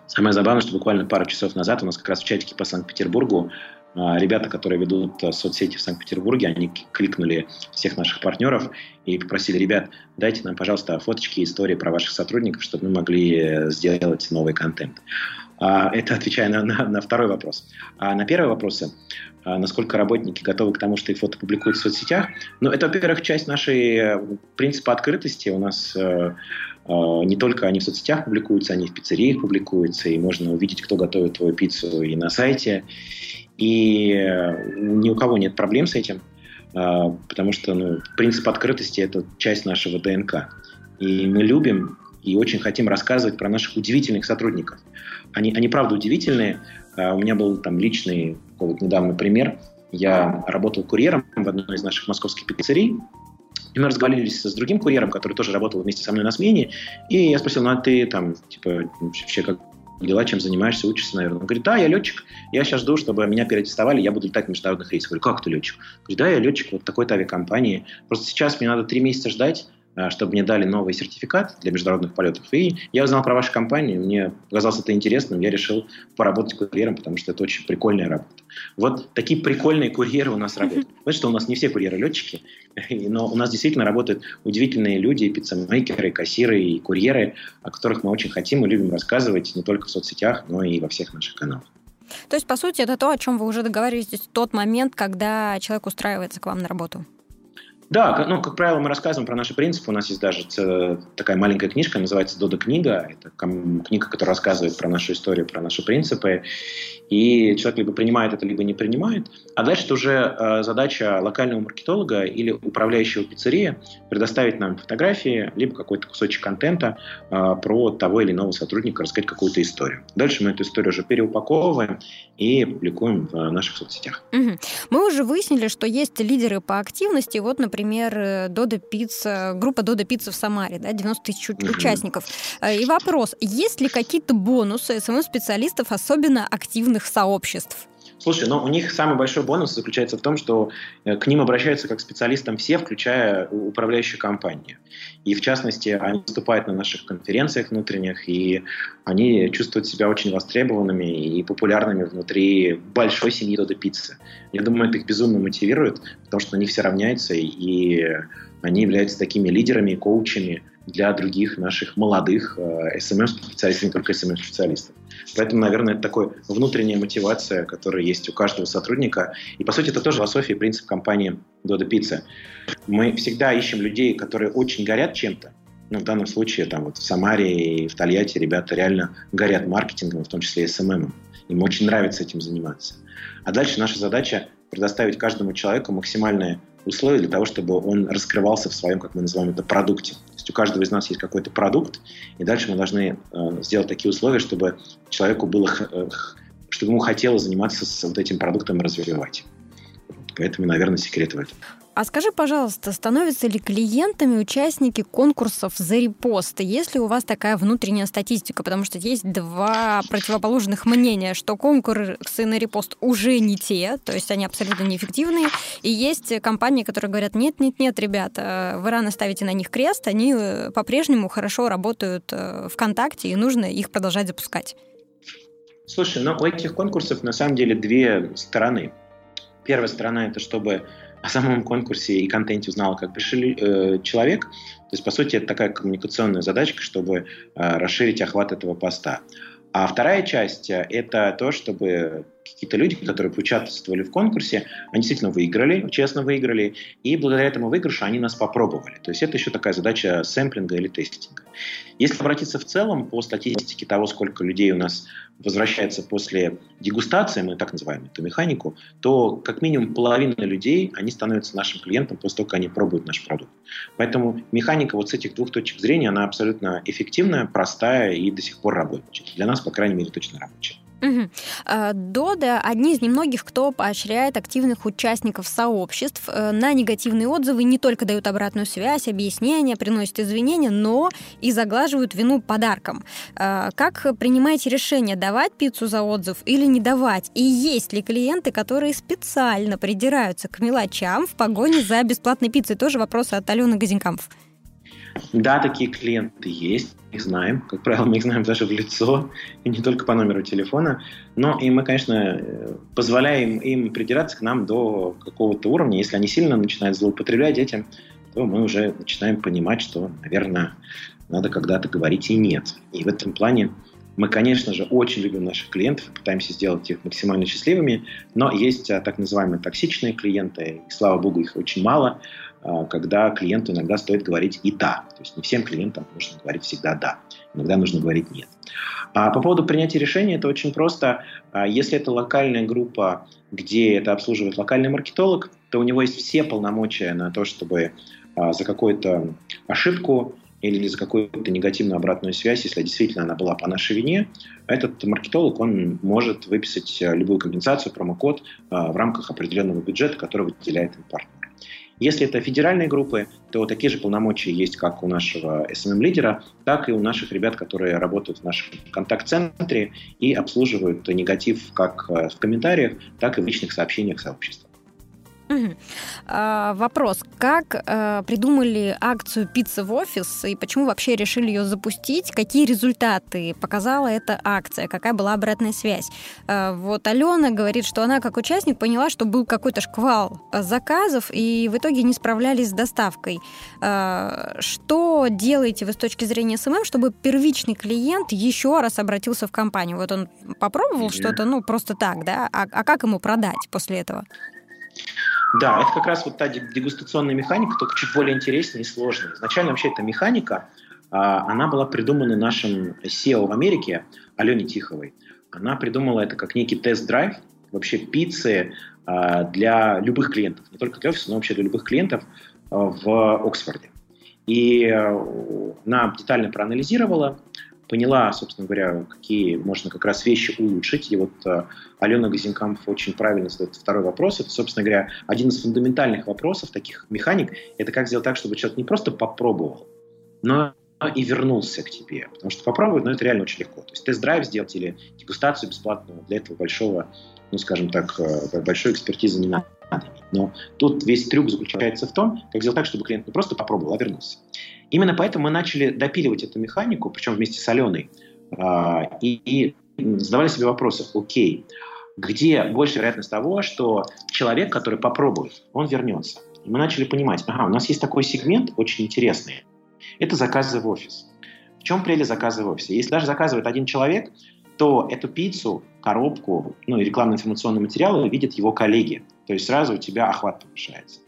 Самое забавное, что буквально пару часов назад у нас как раз в чатике по Санкт-Петербургу а, ребята, которые ведут а, соцсети в Санкт-Петербурге, они кликнули всех наших партнеров и попросили, ребят, дайте нам, пожалуйста, фоточки, истории про ваших сотрудников, чтобы мы могли э, сделать новый контент. А, это отвечая на, на, на второй вопрос. А на первый вопрос, насколько работники готовы к тому, что их фото публикуют в соцсетях. Ну, это, во-первых, часть нашей э, принципа открытости. У нас э, не только они в соцсетях публикуются, они в пиццериях публикуются, и можно увидеть, кто готовит твою пиццу и на сайте. И э, ни у кого нет проблем с этим. потому что ну, принцип открытости – это часть нашего ДНК. И мы любим и очень хотим рассказывать про наших удивительных сотрудников. Они, они правда удивительные. У меня был там личный вот недавний пример. Я работал курьером в одной из наших московских пиццерий, и мы разговаривали с другим курьером, который тоже работал вместе со мной на смене. И я спросил, ну а ты там, типа, вообще как дела, чем занимаешься, учишься, наверное. Он говорит, да, я летчик, я сейчас жду, чтобы меня переаттестовали, я буду летать в международных рейсах. Я говорю, как ты летчик? Говорит, да, я летчик вот такой-то авиакомпании. Просто сейчас мне надо три месяца ждать, чтобы мне дали новый сертификат для международных полетов. И я узнал про вашу компанию, мне показалось это интересным, я решил поработать курьером, потому что это очень прикольная работа. Вот такие прикольные курьеры у нас работают. Знаете, что у нас не все курьеры летчики, но у нас действительно работают удивительные люди, пиццемейкеры, кассиры и курьеры, о которых мы очень хотим и любим рассказывать не только в соцсетях, но и во всех наших каналах. То есть, по сути, это то, о чем вы уже договариваетесь в тот момент, когда человек устраивается к вам на работу? Да, ну, как правило, мы рассказываем про наши принципы. У нас есть даже такая маленькая книжка, называется «Дода книга». Это книга, которая рассказывает про нашу историю, про наши принципы. И человек либо принимает это, либо не принимает. А дальше это уже э, задача локального маркетолога или управляющего пиццерии предоставить нам фотографии, либо какой-то кусочек контента э, про того или иного сотрудника, рассказать какую-то историю. Дальше мы эту историю уже переупаковываем и публикуем в наших соцсетях. Угу. Мы уже выяснили, что есть лидеры по активности. Вот, например, Дода Пицца, группа Дода Пицца в Самаре, да, 90 тысяч угу. участников. Э, и вопрос, есть ли какие-то бонусы СММ-специалистов, особенно активных сообществ? Слушай, ну у них самый большой бонус заключается в том, что э, к ним обращаются как специалистам все, включая управляющую компанию. И в частности, они выступают на наших конференциях внутренних, и они чувствуют себя очень востребованными и популярными внутри большой семьи Дода Пиццы. Я думаю, это их безумно мотивирует, потому что на них все равняются, и они являются такими лидерами и коучами для других наших молодых э, SMM-специалистов, не только SMM-специалистов. Поэтому, наверное, это такая внутренняя мотивация, которая есть у каждого сотрудника. И, по сути, это тоже философия и принцип компании Dodo Pizza. Мы всегда ищем людей, которые очень горят чем-то. Ну, в данном случае, там, вот в Самаре и в Тольятти ребята реально горят маркетингом, в том числе и СММом. Им очень нравится этим заниматься. А дальше наша задача предоставить каждому человеку максимальные условия для того, чтобы он раскрывался в своем, как мы называем это, продукте. То есть у каждого из нас есть какой-то продукт, и дальше мы должны э, сделать такие условия, чтобы человеку было, э, чтобы ему хотелось заниматься с вот этим продуктом и развивать. Поэтому, наверное, секрет в этом. А скажи, пожалуйста, становятся ли клиентами участники конкурсов за репосты? Есть ли у вас такая внутренняя статистика? Потому что есть два противоположных мнения, что конкурсы на репост уже не те, то есть они абсолютно неэффективные, и есть компании, которые говорят, нет-нет-нет, ребята, вы рано ставите на них крест, они э, по-прежнему хорошо работают э, ВКонтакте, и нужно их продолжать запускать. Слушай, ну у этих конкурсов на самом деле две стороны. Первая сторона это чтобы о самом конкурсе и контенте узнал как бы э, человек. То есть, по сути, это такая коммуникационная задачка, чтобы э, расширить охват этого поста. А вторая часть э, – это то, чтобы какие-то люди, которые участвовали в конкурсе, они действительно выиграли, честно выиграли, и благодаря этому выигрышу они нас попробовали. То есть это еще такая задача сэмплинга или тестинга. Если обратиться в целом по статистике того, сколько людей у нас возвращается после дегустации, мы так называем эту механику, то как минимум половина людей, они становятся нашим клиентом после того, как они пробуют наш продукт. Поэтому механика вот с этих двух точек зрения, она абсолютно эффективная, простая и до сих пор рабочая. Для нас, по крайней мере, точно рабочая. Угу. Дода – одни из немногих, кто поощряет активных участников сообществ. Э, на негативные отзывы не только дают обратную связь, объяснения, приносят извинения, но и заглаживают вину подарком. Э, как принимаете решение, давать пиццу за отзыв или не давать? И есть ли клиенты, которые специально придираются к мелочам в погоне за бесплатной пиццей? Тоже вопрос от Алены Газинкамов. Да, такие клиенты есть, их знаем. Как правило, мы их знаем даже в лицо, и не только по номеру телефона. Но и мы, конечно, позволяем им придираться к нам до какого-то уровня. Если они сильно начинают злоупотреблять этим, то мы уже начинаем понимать, что, наверное, надо когда-то говорить и нет. И в этом плане мы, конечно же, очень любим наших клиентов пытаемся сделать их максимально счастливыми, но есть а, так называемые токсичные клиенты, и, слава богу, их очень мало – когда клиенту иногда стоит говорить и «да». То есть не всем клиентам нужно говорить всегда «да». Иногда нужно говорить «нет». А по поводу принятия решения это очень просто. А, если это локальная группа, где это обслуживает локальный маркетолог, то у него есть все полномочия на то, чтобы а, за какую-то ошибку или за какую-то негативную обратную связь, если действительно она была по нашей вине, этот маркетолог, он может выписать э, любую компенсацию, промокод в рамках определенного бюджета, который выделяет им партнер. Если это федеральные группы, то такие же полномочия есть как у нашего SMM-лидера, так и у наших ребят, которые работают в нашем контакт-центре и обслуживают негатив как э, в комментариях, так и в личных сообщениях сообщества. Угу. А, вопрос. Как а, придумали акцию «Пицца в офис» и почему вообще решили ее запустить? Какие результаты показала эта акция? Какая была обратная связь? А, вот Алена говорит, что она как участник поняла, что был какой-то шквал заказов и в итоге не справлялись с доставкой. Что делаете вы с точки зрения SMM, чтобы первичный клиент еще раз обратился в компанию? Вот он попробовал mm-hmm. что-то, ну, просто так, да? А, а как ему продать после этого? Да, это как раз вот та дегустационная механика, только чуть более интереснее и сложная. Изначально вообще эта механика, а, она была придумана нашим SEO в Америке, Алене Тиховой. Она придумала это как некий тест-драйв, вообще пиццы а, для любых клиентов, не только для офиса, но вообще для любых клиентов а, в Оксфорде. И она детально проанализировала, поняла, собственно говоря, какие можно как раз вещи улучшить. И вот э, Алена Газинкампов очень правильно задает второй вопрос. Это, собственно говоря, один из фундаментальных вопросов таких механик. Это как сделать так, чтобы человек не просто попробовал, но и вернулся к тебе. Потому что попробовать, ну, это реально очень легко. То есть тест-драйв сделать или дегустацию бесплатную, для этого большого, ну, скажем так, э, большой экспертизы не надо. Но тут весь трюк заключается в том, как сделать так, чтобы клиент не просто попробовал, а вернулся. Именно поэтому мы начали допиливать эту механику, причем вместе с Аленой, а, и, и задавали себе вопросы, окей, где больше вероятность того, что человек, который попробует, он вернется. И мы начали понимать, ага, у нас есть такой сегмент очень интересный. Это заказы в офис. В чем прелесть заказа в офисе? Если даже заказывает один человек, то эту пиццу, коробку, ну и рекламно-информационные материалы видят его коллеги. То есть сразу у тебя охват повышается.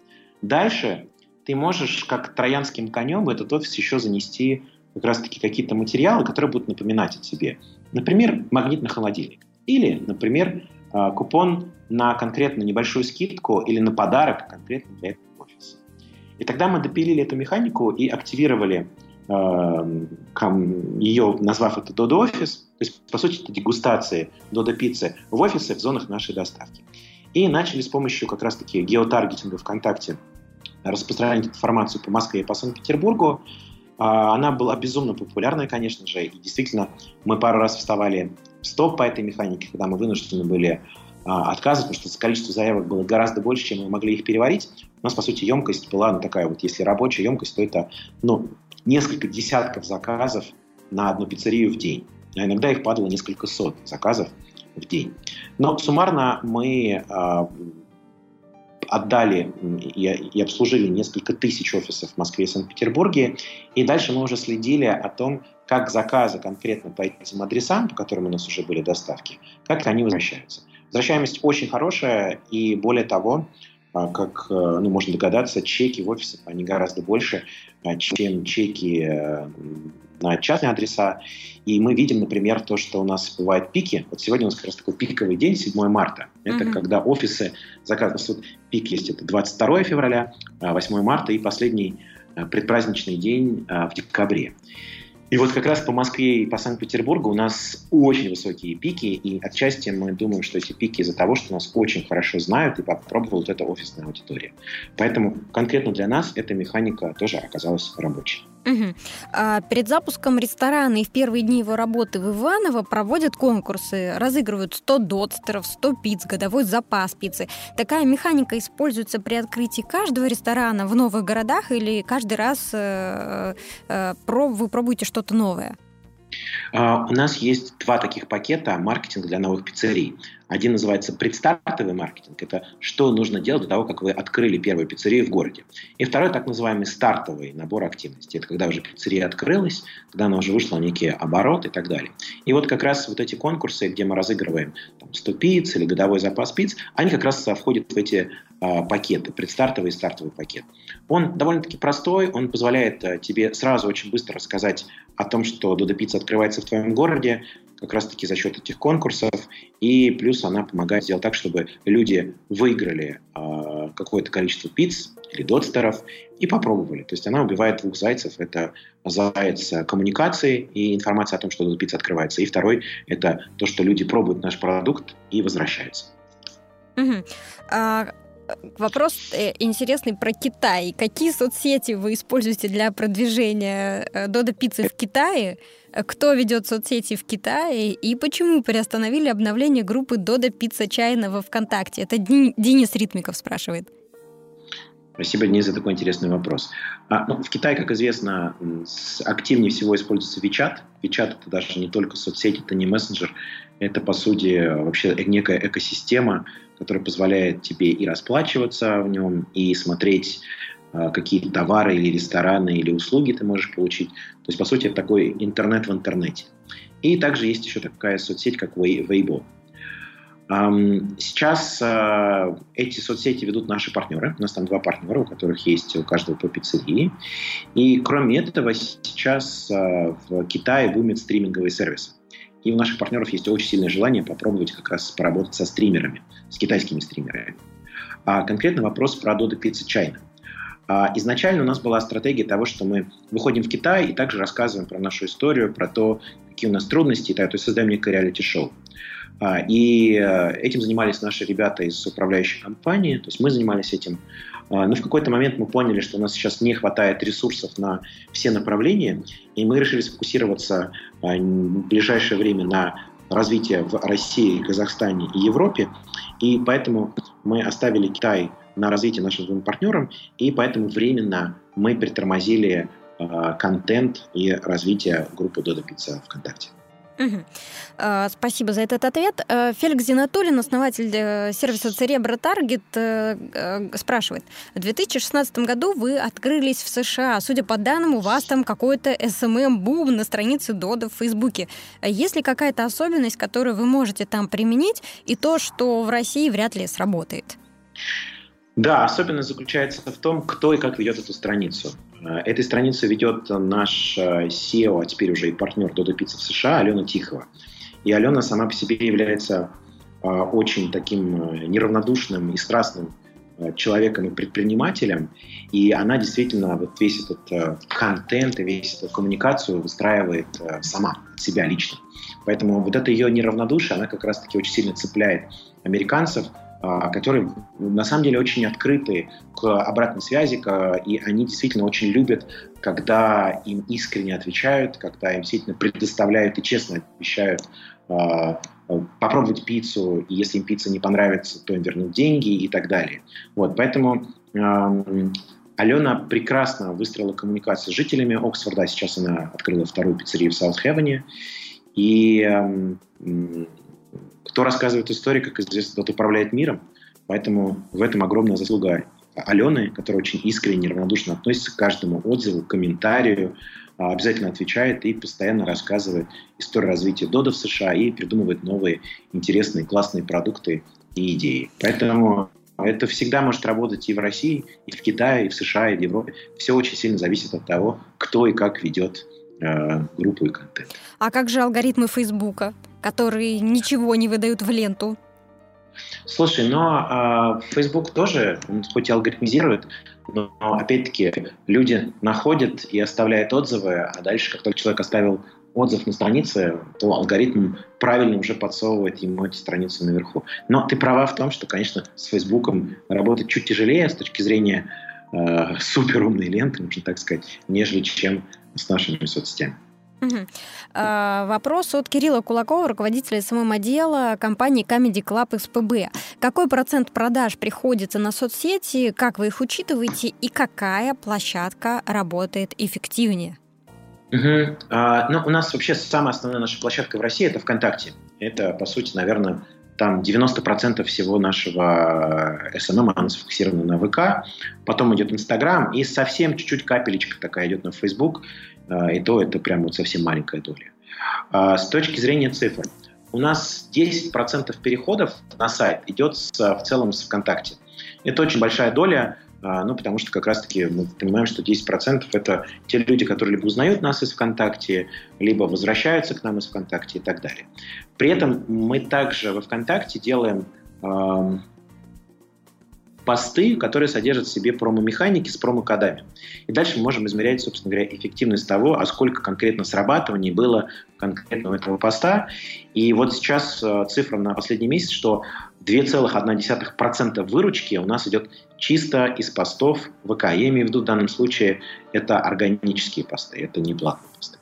Дальше ты можешь как троянским конем в этот офис еще занести как раз-таки какие-то материалы, которые будут напоминать о тебе. Например, магнит на холодильник. Или, например, а, купон на конкретно небольшую скидку или на подарок конкретно для этого офиса. И тогда мы допилили эту механику и активировали э, ее, назвав это Dodo офис. То есть, по сути, это дегустации Dodo пиццы в офисе в зонах нашей доставки. И начали с помощью как раз-таки геотаргетинга ВКонтакте распространять информацию по Москве и по Санкт-Петербургу. А, она была безумно популярная, конечно же, и действительно мы пару раз вставали в стоп по этой механике, когда мы вынуждены были а, отказывать, потому что количество заявок было гораздо больше, чем мы могли их переварить. У нас, по сути, емкость была ну, такая вот, если рабочая емкость, то это ну, несколько десятков заказов на одну пиццерию в день. А иногда их падало несколько сот заказов в день. Но суммарно мы а, отдали и, и обслужили несколько тысяч офисов в Москве и Санкт-Петербурге. И дальше мы уже следили о том, как заказы конкретно по этим адресам, по которым у нас уже были доставки, как они возвращаются. Возвращаемость очень хорошая, и более того, а, как э, ну, можно догадаться, чеки в офисах, они гораздо больше, а, чем чеки э, на частные адреса. И мы видим, например, то, что у нас бывают пики. Вот сегодня у нас как раз такой пиковый день, 7 марта. Это mm-hmm. когда офисы заказывают. Вот пик есть, это 22 февраля, 8 а, марта и последний э, предпраздничный день в декабре. И вот как раз по Москве и по Санкт-Петербургу у нас очень высокие пики, и отчасти мы думаем, что эти пики из-за того, что нас очень хорошо знают и попробовала вот эта офисная аудитория. Поэтому конкретно для нас эта механика тоже оказалась рабочей. Угу. А перед запуском ресторана и в первые дни его работы в Иваново проводят конкурсы, разыгрывают 100 дотстеров, 100 пиц, годовой запас пиццы. Такая механика используется при открытии каждого ресторана в новых городах или каждый раз э, э, вы пробуете что-то новое? Uh, у нас есть два таких пакета маркетинга для новых пиццерий. Один называется предстартовый маркетинг. Это что нужно делать до того, как вы открыли первую пиццерию в городе. И второй так называемый стартовый набор активностей. Это когда уже пиццерия открылась, когда она уже вышла на некие обороты и так далее. И вот как раз вот эти конкурсы, где мы разыгрываем там, 100 пиц или годовой запас пиц, они как раз входят в эти а, пакеты, предстартовый и стартовый пакет. Он довольно-таки простой, он позволяет а, тебе сразу очень быстро рассказать о том, что Dodo Pizza открывается в твоем городе, как раз-таки за счет этих конкурсов, и плюс она помогает сделать так, чтобы люди выиграли э, какое-то количество пиц или дотстеров и попробовали. То есть она убивает двух зайцев. Это заяц коммуникации и информация о том, что Dodo Pizza открывается. И второй – это то, что люди пробуют наш продукт и возвращаются. Угу. А вопрос э, интересный про Китай. Какие соцсети вы используете для продвижения э, Додо Пиццы в Китае? Кто ведет соцсети в Китае и почему приостановили обновление группы Додо Пицца Чайна во ВКонтакте? Это Денис Ритмиков спрашивает. Спасибо, Денис, за такой интересный вопрос. А, ну, в Китае, как известно, активнее всего используется WeChat. WeChat – это даже не только соцсеть, это не мессенджер, это, по сути, вообще некая экосистема, которая позволяет тебе и расплачиваться в нем, и смотреть а, какие товары или рестораны или услуги ты можешь получить. То есть, по сути, это такой интернет в интернете. И также есть еще такая соцсеть, как Weibo. Сейчас а, эти соцсети ведут наши партнеры. У нас там два партнера, у которых есть у каждого по пиццерии. И кроме этого, сейчас а, в Китае бумят стриминговые сервисы. И у наших партнеров есть очень сильное желание попробовать как раз поработать со стримерами, с китайскими стримерами. А конкретно вопрос про Dodo Pizza China. А изначально у нас была стратегия того, что мы выходим в Китай и также рассказываем про нашу историю, про то, какие у нас трудности, то есть создаем некое реалити-шоу. А, и э, этим занимались наши ребята из управляющей компании, то есть мы занимались этим. А, но в какой-то момент мы поняли, что у нас сейчас не хватает ресурсов на все направления, и мы решили сфокусироваться а, в ближайшее время на развитие в России, Казахстане и Европе. И поэтому мы оставили Китай на развитие нашим двум партнерам, и поэтому временно мы притормозили контент и развитие группы Dodo Pizza ВКонтакте. Угу. Спасибо за этот ответ. Э, Феликс Зинатулин, основатель э, сервиса Церебра Таргет, э, спрашивает. В 2016 году вы открылись в США. Судя по данным, у вас там какой-то SMM-бум на странице Дода в Фейсбуке. Есть ли какая-то особенность, которую вы можете там применить, и то, что в России вряд ли сработает? Да, особенность заключается в том, кто и как ведет эту страницу. Э, этой страницу ведет наш э, SEO, а теперь уже и партнер Dodo Pizza в США, Алена Тихова. И Алена сама по себе является э, очень таким неравнодушным и страстным человеком и предпринимателем, и она действительно вот весь этот контент и весь эту коммуникацию выстраивает сама, себя лично. Поэтому вот это ее неравнодушие, она как раз-таки очень сильно цепляет американцев, которые на самом деле очень открыты к обратной связи, и они действительно очень любят, когда им искренне отвечают, когда им действительно предоставляют и честно обещают а, попробовать пиццу, и если им пицца не понравится, то им вернут деньги и так далее. Вот, поэтому Алена прекрасно выстроила коммуникацию с жителями Оксфорда. Сейчас она открыла вторую пиццерию в Саутхевене. И кто рассказывает истории, как известно, тот управляет миром. Поэтому в этом огромная заслуга Алены, которая очень искренне, равнодушно относится к каждому отзыву, комментарию, а, обязательно отвечает и постоянно рассказывает историю развития Дода в США и придумывает новые интересные, классные продукты и идеи. Поэтому это всегда может работать и в России, и в Китае, и в США, и в Европе. Все очень сильно зависит от того, кто и как ведет группу и контент. А как же алгоритмы Фейсбука? которые ничего не выдают в ленту. Слушай, но э, Facebook тоже, он хоть и алгоритмизирует, но опять-таки люди находят и оставляют отзывы, а дальше, как только человек оставил отзыв на странице, то алгоритм правильно уже подсовывает ему эти страницы наверху. Но ты права в том, что, конечно, с Фейсбуком работать чуть тяжелее с точки зрения э, суперумной ленты, можно так сказать, нежели чем с нашими соцсетями. Угу. А, вопрос от Кирилла Кулакова, руководителя СММ-отдела компании Comedy Club XPB. Какой процент продаж приходится на соцсети, как вы их учитываете и какая площадка работает эффективнее? Угу. А, ну, у нас вообще самая основная наша площадка в России – это ВКонтакте. Это, по сути, наверное, там 90% всего нашего SMM, оно сфокусировано на ВК, потом идет Инстаграм, и совсем чуть-чуть капелечка такая идет на Фейсбук, а, и то это прям вот совсем маленькая доля. А, с точки зрения цифр, у нас 10% переходов на сайт идет с, в целом с ВКонтакте. Это очень большая доля, ну, потому что как раз-таки мы понимаем, что 10% это те люди, которые либо узнают нас из ВКонтакте, либо возвращаются к нам из ВКонтакте и так далее. При этом мы также во ВКонтакте делаем посты, которые содержат в себе промо-механики с промо-кодами. И дальше мы можем измерять, собственно говоря, эффективность того, а сколько конкретно срабатываний было конкретно у этого поста. И вот сейчас э, цифра на последний месяц, что 2,1% выручки у нас идет чисто из постов ВК. Я имею в виду в данном случае это органические посты, это не платные посты.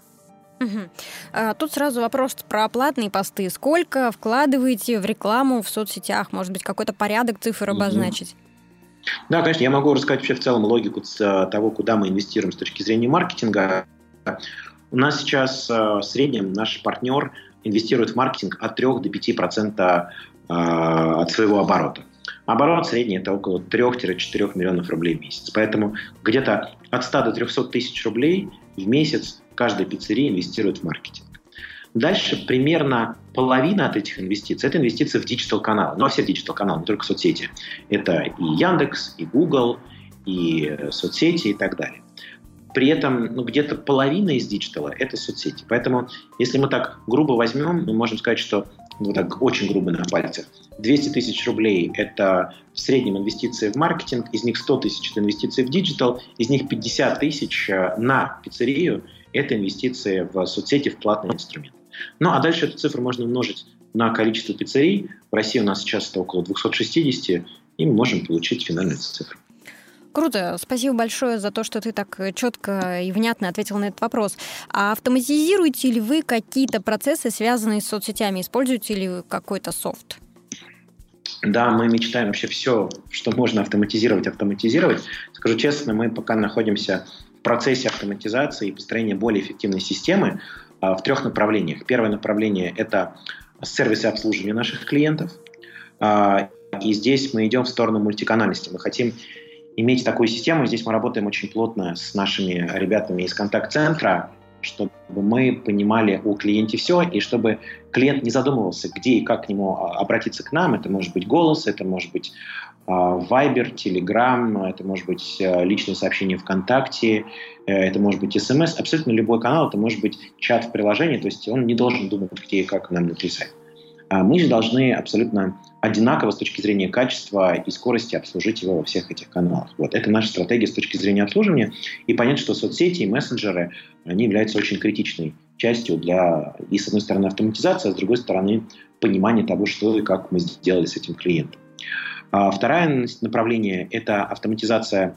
Угу. тут сразу вопрос про платные посты. Сколько вкладываете в рекламу в соцсетях? Может быть, какой-то порядок цифр обозначить? Да, конечно, я могу рассказать вообще в целом логику того, куда мы инвестируем с точки зрения маркетинга. У нас сейчас в среднем наш партнер инвестирует в маркетинг от 3 до 5 процента а, от своего оборота. Оборот средний – это около 3-4 миллионов рублей в месяц. Поэтому где-то от 100 до 300 тысяч рублей в месяц каждая пиццерия инвестирует в маркетинг. Дальше примерно половина от этих инвестиций – это инвестиции в digital-каналы. Ну, а все digital-каналы, не только соцсети. Это и Яндекс, и Google, и соцсети и так далее. При этом ну, где-то половина из digital а – это соцсети. Поэтому, если мы так грубо возьмем, мы можем сказать, что ну, так очень грубо на пальцах. 200 тысяч рублей – это в среднем инвестиции в маркетинг, из них 100 тысяч – это инвестиции в digital, из них 50 тысяч э, на пиццерию – это инвестиции в соцсети, в платный инструмент. Ну, а дальше эту цифру можно умножить на количество пиццерий. В России у нас сейчас это около 260, и мы можем получить финальную цифру. Круто. Спасибо большое за то, что ты так четко и внятно ответил на этот вопрос. А автоматизируете ли вы какие-то процессы, связанные с соцсетями? Используете ли вы какой-то софт? Да, мы мечтаем вообще все, что можно автоматизировать, автоматизировать. Скажу честно, мы пока находимся в процессе автоматизации и построения более эффективной системы в трех направлениях. Первое направление – это сервисы обслуживания наших клиентов. А, и здесь мы идем в сторону мультиканальности. Мы хотим иметь такую систему. Здесь мы работаем очень плотно с нашими ребятами из контакт-центра, чтобы мы понимали о клиенте все, и чтобы клиент не задумывался, где и как к нему а, обратиться к нам. Это может быть голос, это может быть Viber, Telegram, это может быть а, личное сообщение ВКонтакте, э, это может быть смс, абсолютно любой канал, это может быть чат в приложении, то есть он не должен думать, где и как нам написать. А мы же должны абсолютно одинаково с точки зрения качества и скорости обслужить его во всех этих каналах. Вот. Это наша стратегия с точки зрения обслуживания. И понять, что соцсети и мессенджеры, они являются очень критичной частью для, и с одной стороны, автоматизации, а с другой стороны, понимания того, что и как мы сделали с этим клиентом. А второе направление – это автоматизация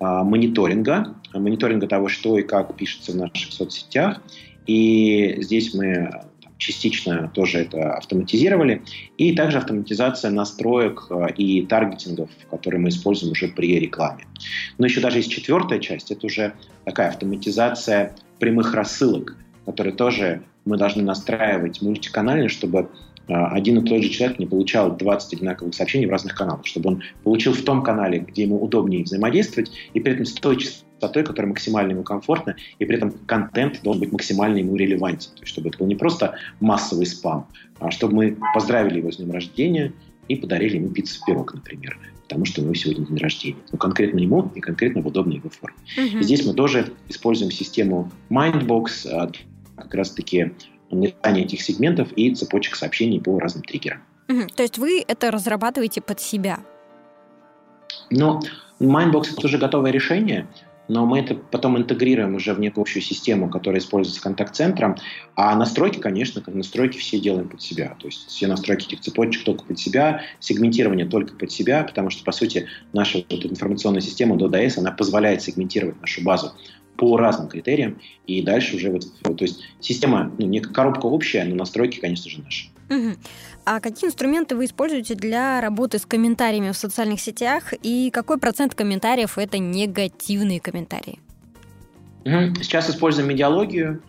а, мониторинга, мониторинга того, что и как пишется в наших соцсетях. И здесь мы частично тоже это автоматизировали. И также автоматизация настроек и таргетингов, которые мы используем уже при рекламе. Но еще даже есть четвертая часть, это уже такая автоматизация прямых рассылок, которые тоже мы должны настраивать мультиканально, чтобы один и тот же человек не получал 20 одинаковых сообщений в разных каналах, чтобы он получил в том канале, где ему удобнее взаимодействовать, и при этом с той частотой, которая максимально ему комфортна, и при этом контент должен быть максимально ему релевантен. То есть, чтобы это был не просто массовый спам, а чтобы мы поздравили его с днем рождения и подарили ему пиццу в пирог, например, потому что у него сегодня день рождения. Ну, конкретно ему и конкретно в удобной его форме. Uh-huh. Здесь мы тоже используем систему Mindbox, а, как раз-таки написание этих сегментов и цепочек сообщений по разным триггерам. Угу. То есть вы это разрабатываете под себя? Ну, Mindbox это уже готовое решение, но мы это потом интегрируем уже в некую общую систему, которая используется контакт-центром. А настройки, конечно, настройки все делаем под себя. То есть все настройки этих цепочек только под себя, сегментирование только под себя, потому что, по сути, наша вот информационная система DS, она позволяет сегментировать нашу базу по разным критериям, и дальше уже вот, то есть система, ну, не коробка общая, но настройки, конечно же, наши. Угу. А какие инструменты вы используете для работы с комментариями в социальных сетях и какой процент комментариев это негативные комментарии? Сейчас используем медиалогию,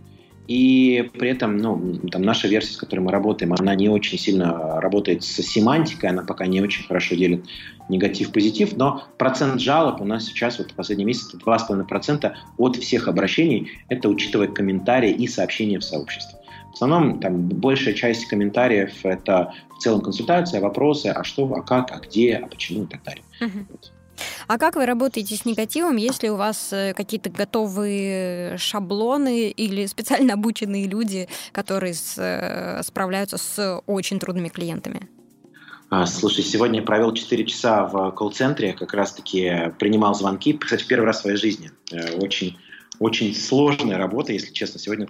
и при этом, ну, там наша версия, с которой мы работаем, она не очень сильно работает с семантикой, она пока не очень хорошо делит негатив-позитив, но процент жалоб у нас сейчас, вот в последний месяц, 2,5% от всех обращений, это учитывая комментарии и сообщения в сообществе. В основном там большая часть комментариев это в целом консультация, вопросы, а что, а как, а где, а почему и так далее. Uh-huh. Вот. А как вы работаете с негативом, если у вас э, какие-то готовые шаблоны или специально обученные люди, которые с, э, справляются с очень трудными клиентами? А, слушай, сегодня я провел 4 часа в колл-центре, как раз-таки принимал звонки. Кстати, первый раз в своей жизни. Э, очень, очень сложная работа, если честно. Сегодня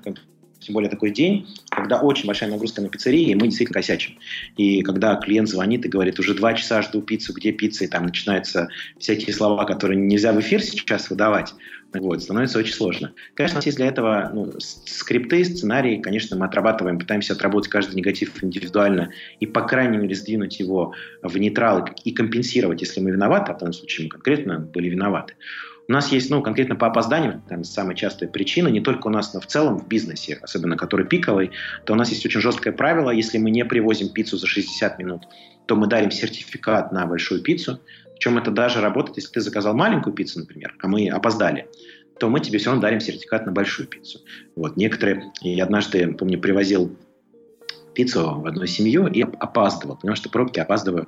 тем более такой день, когда очень большая нагрузка на пиццерии, и мы действительно косячим. И когда клиент звонит и говорит, уже два часа жду пиццу, где пицца, и там начинаются всякие слова, которые нельзя в эфир сейчас выдавать, вот, становится очень сложно. Конечно, у нас есть для этого ну, скрипты, сценарии, конечно, мы отрабатываем, пытаемся отработать каждый негатив индивидуально и, по крайней мере, сдвинуть его в нейтрал и компенсировать, если мы виноваты, а в данном случае мы конкретно были виноваты. У нас есть, ну, конкретно по опозданиям, там самая частая причина, не только у нас, но в целом в бизнесе, особенно который пиковый, то у нас есть очень жесткое правило, если мы не привозим пиццу за 60 минут, то мы дарим сертификат на большую пиццу, причем это даже работает, если ты заказал маленькую пиццу, например, а мы опоздали, то мы тебе все равно дарим сертификат на большую пиццу. Вот, некоторые, я однажды, помню, привозил пиццу в одну семью и опаздывал, потому что пробки опаздываю.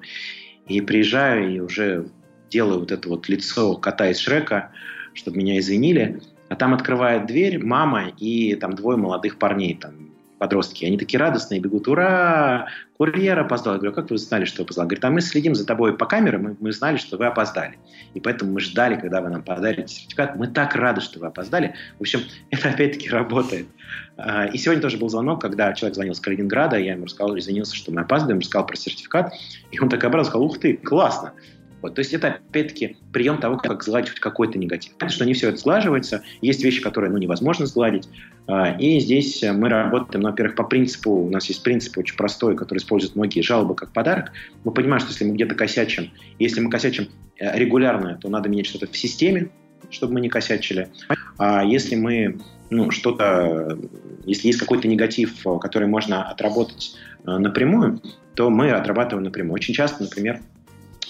И приезжаю, и уже делаю вот это вот лицо кота из Шрека, чтобы меня извинили. А там открывает дверь мама и там двое молодых парней, там подростки. Они такие радостные, бегут, ура, курьер опоздал. Я говорю, как вы знали, что опоздал? Говорит, а мы следим за тобой по камерам, мы, мы знали, что вы опоздали. И поэтому мы ждали, когда вы нам подарите сертификат. Мы так рады, что вы опоздали. В общем, это опять-таки работает. А, и сегодня тоже был звонок, когда человек звонил с Калининграда, я ему рассказал, извинился, что мы опаздываем, рассказал про сертификат. И он так обрадовался, сказал, ух ты, классно. Вот, то есть это, опять-таки, прием того, как сгладить хоть какой-то негатив. Понятно, что не все это сглаживается, есть вещи, которые ну, невозможно сгладить. А, и здесь мы работаем, ну, во-первых, по принципу, у нас есть принцип очень простой, который используют многие жалобы как подарок. Мы понимаем, что если мы где-то косячим, если мы косячим э, регулярно, то надо менять что-то в системе, чтобы мы не косячили. А если мы ну, что-то, если есть какой-то негатив, который можно отработать э, напрямую, то мы отрабатываем напрямую. Очень часто, например,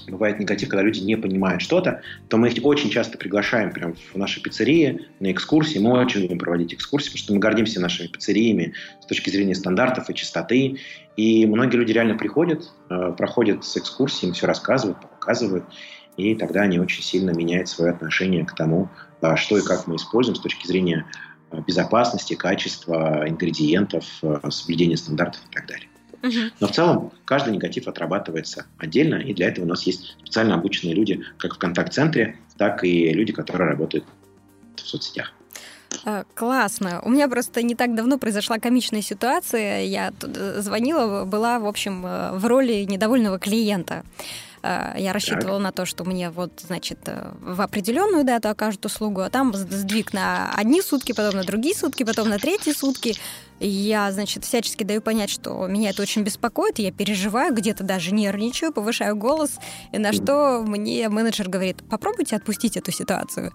бывает негатив, когда люди не понимают что-то, то мы их очень часто приглашаем прям в наши пиццерии на экскурсии. Мы очень любим проводить экскурсии, потому что мы гордимся нашими пиццериями с точки зрения стандартов и чистоты. И многие люди реально приходят, э, проходят с экскурсией, все рассказывают, показывают, и тогда они очень сильно меняют свое отношение к тому, э, что и как мы используем с точки зрения э, безопасности, качества, ингредиентов, соблюдения стандартов и так далее. Но в целом каждый негатив отрабатывается отдельно, и для этого у нас есть специально обученные люди, как в контакт-центре, так и люди, которые работают в соцсетях. А, классно. У меня просто не так давно произошла комичная ситуация. Я э, звонила, была, в общем, э, в роли недовольного клиента. А, я рассчитывала так. на то, что мне вот, значит, э, в определенную дату окажут услугу, а там сдвиг на одни сутки, потом на другие сутки, потом на третьи сутки. Я, значит, всячески даю понять, что меня это очень беспокоит, я переживаю, где-то даже нервничаю, повышаю голос, и на что мне менеджер говорит, попробуйте отпустить эту ситуацию.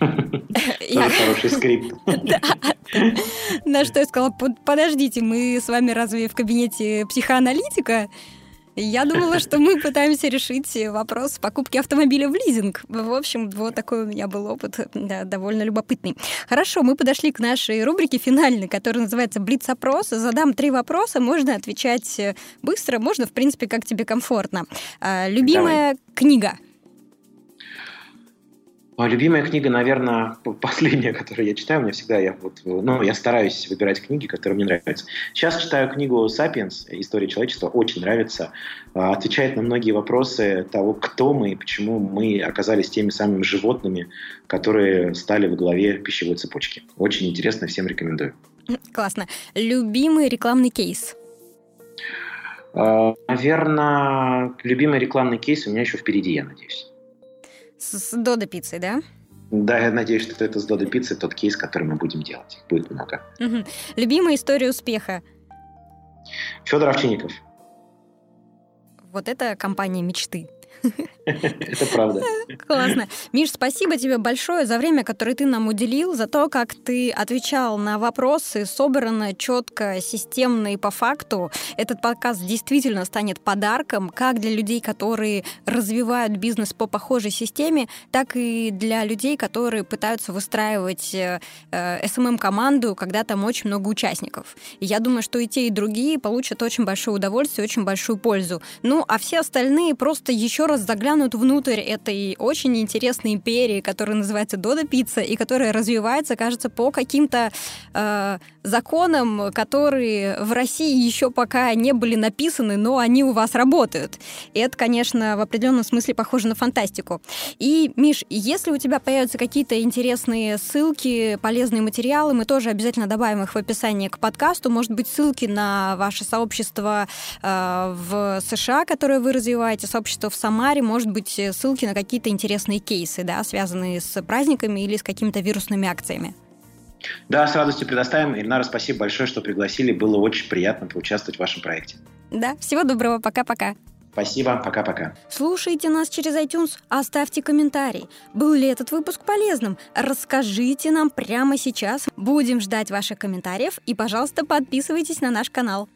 Я... хороший скрипт. На что я сказала, подождите, мы с вами разве в кабинете психоаналитика? Я думала, что мы пытаемся решить вопрос покупки автомобиля в лизинг. В общем, вот такой у меня был опыт, да, довольно любопытный. Хорошо, мы подошли к нашей рубрике финальной, которая называется «Блиц-опрос». Задам три вопроса, можно отвечать быстро, можно, в принципе, как тебе комфортно. А, любимая Давай. книга? Любимая книга, наверное, последняя, которую я читаю. У меня всегда я вот, ну, я стараюсь выбирать книги, которые мне нравятся. Сейчас читаю книгу «Сапиенс. История человечества». Очень нравится. А, отвечает на многие вопросы того, кто мы и почему мы оказались теми самыми животными, которые стали в главе пищевой цепочки. Очень интересно, всем рекомендую. Классно. Любимый рекламный кейс? А, наверное, любимый рекламный кейс у меня еще впереди, я надеюсь. С, с Додо пиццей, да? Да, я надеюсь, что это с Додо пиццей тот кейс, который мы будем делать. будет много. Угу. Любимая история успеха? Федор Овчинников. Вот это компания мечты. Это правда. Классно. Миш, спасибо тебе большое за время, которое ты нам уделил, за то, как ты отвечал на вопросы собрано, четко, системно и по факту. Этот подкаст действительно станет подарком как для людей, которые развивают бизнес по похожей системе, так и для людей, которые пытаются выстраивать SMM-команду, э, когда там очень много участников. Я думаю, что и те, и другие получат очень большое удовольствие, очень большую пользу. Ну, а все остальные просто еще раз заглянут внутрь этой очень интересной империи, которая называется Дода Пицца, и которая развивается, кажется, по каким-то э, законам, которые в России еще пока не были написаны, но они у вас работают. И это, конечно, в определенном смысле похоже на фантастику. И, Миш, если у тебя появятся какие-то интересные ссылки, полезные материалы, мы тоже обязательно добавим их в описание к подкасту. Может быть, ссылки на ваше сообщество э, в США, которое вы развиваете, сообщество в Самаре, может быть, ссылки на какие-то интересные кейсы, да, связанные с праздниками или с какими-то вирусными акциями. Да, с радостью предоставим. Ильнара, спасибо большое, что пригласили. Было очень приятно поучаствовать в вашем проекте. Да, всего доброго. Пока-пока. Спасибо, пока-пока. Слушайте нас через iTunes, оставьте комментарий. Был ли этот выпуск полезным? Расскажите нам прямо сейчас. Будем ждать ваших комментариев и, пожалуйста, подписывайтесь на наш канал.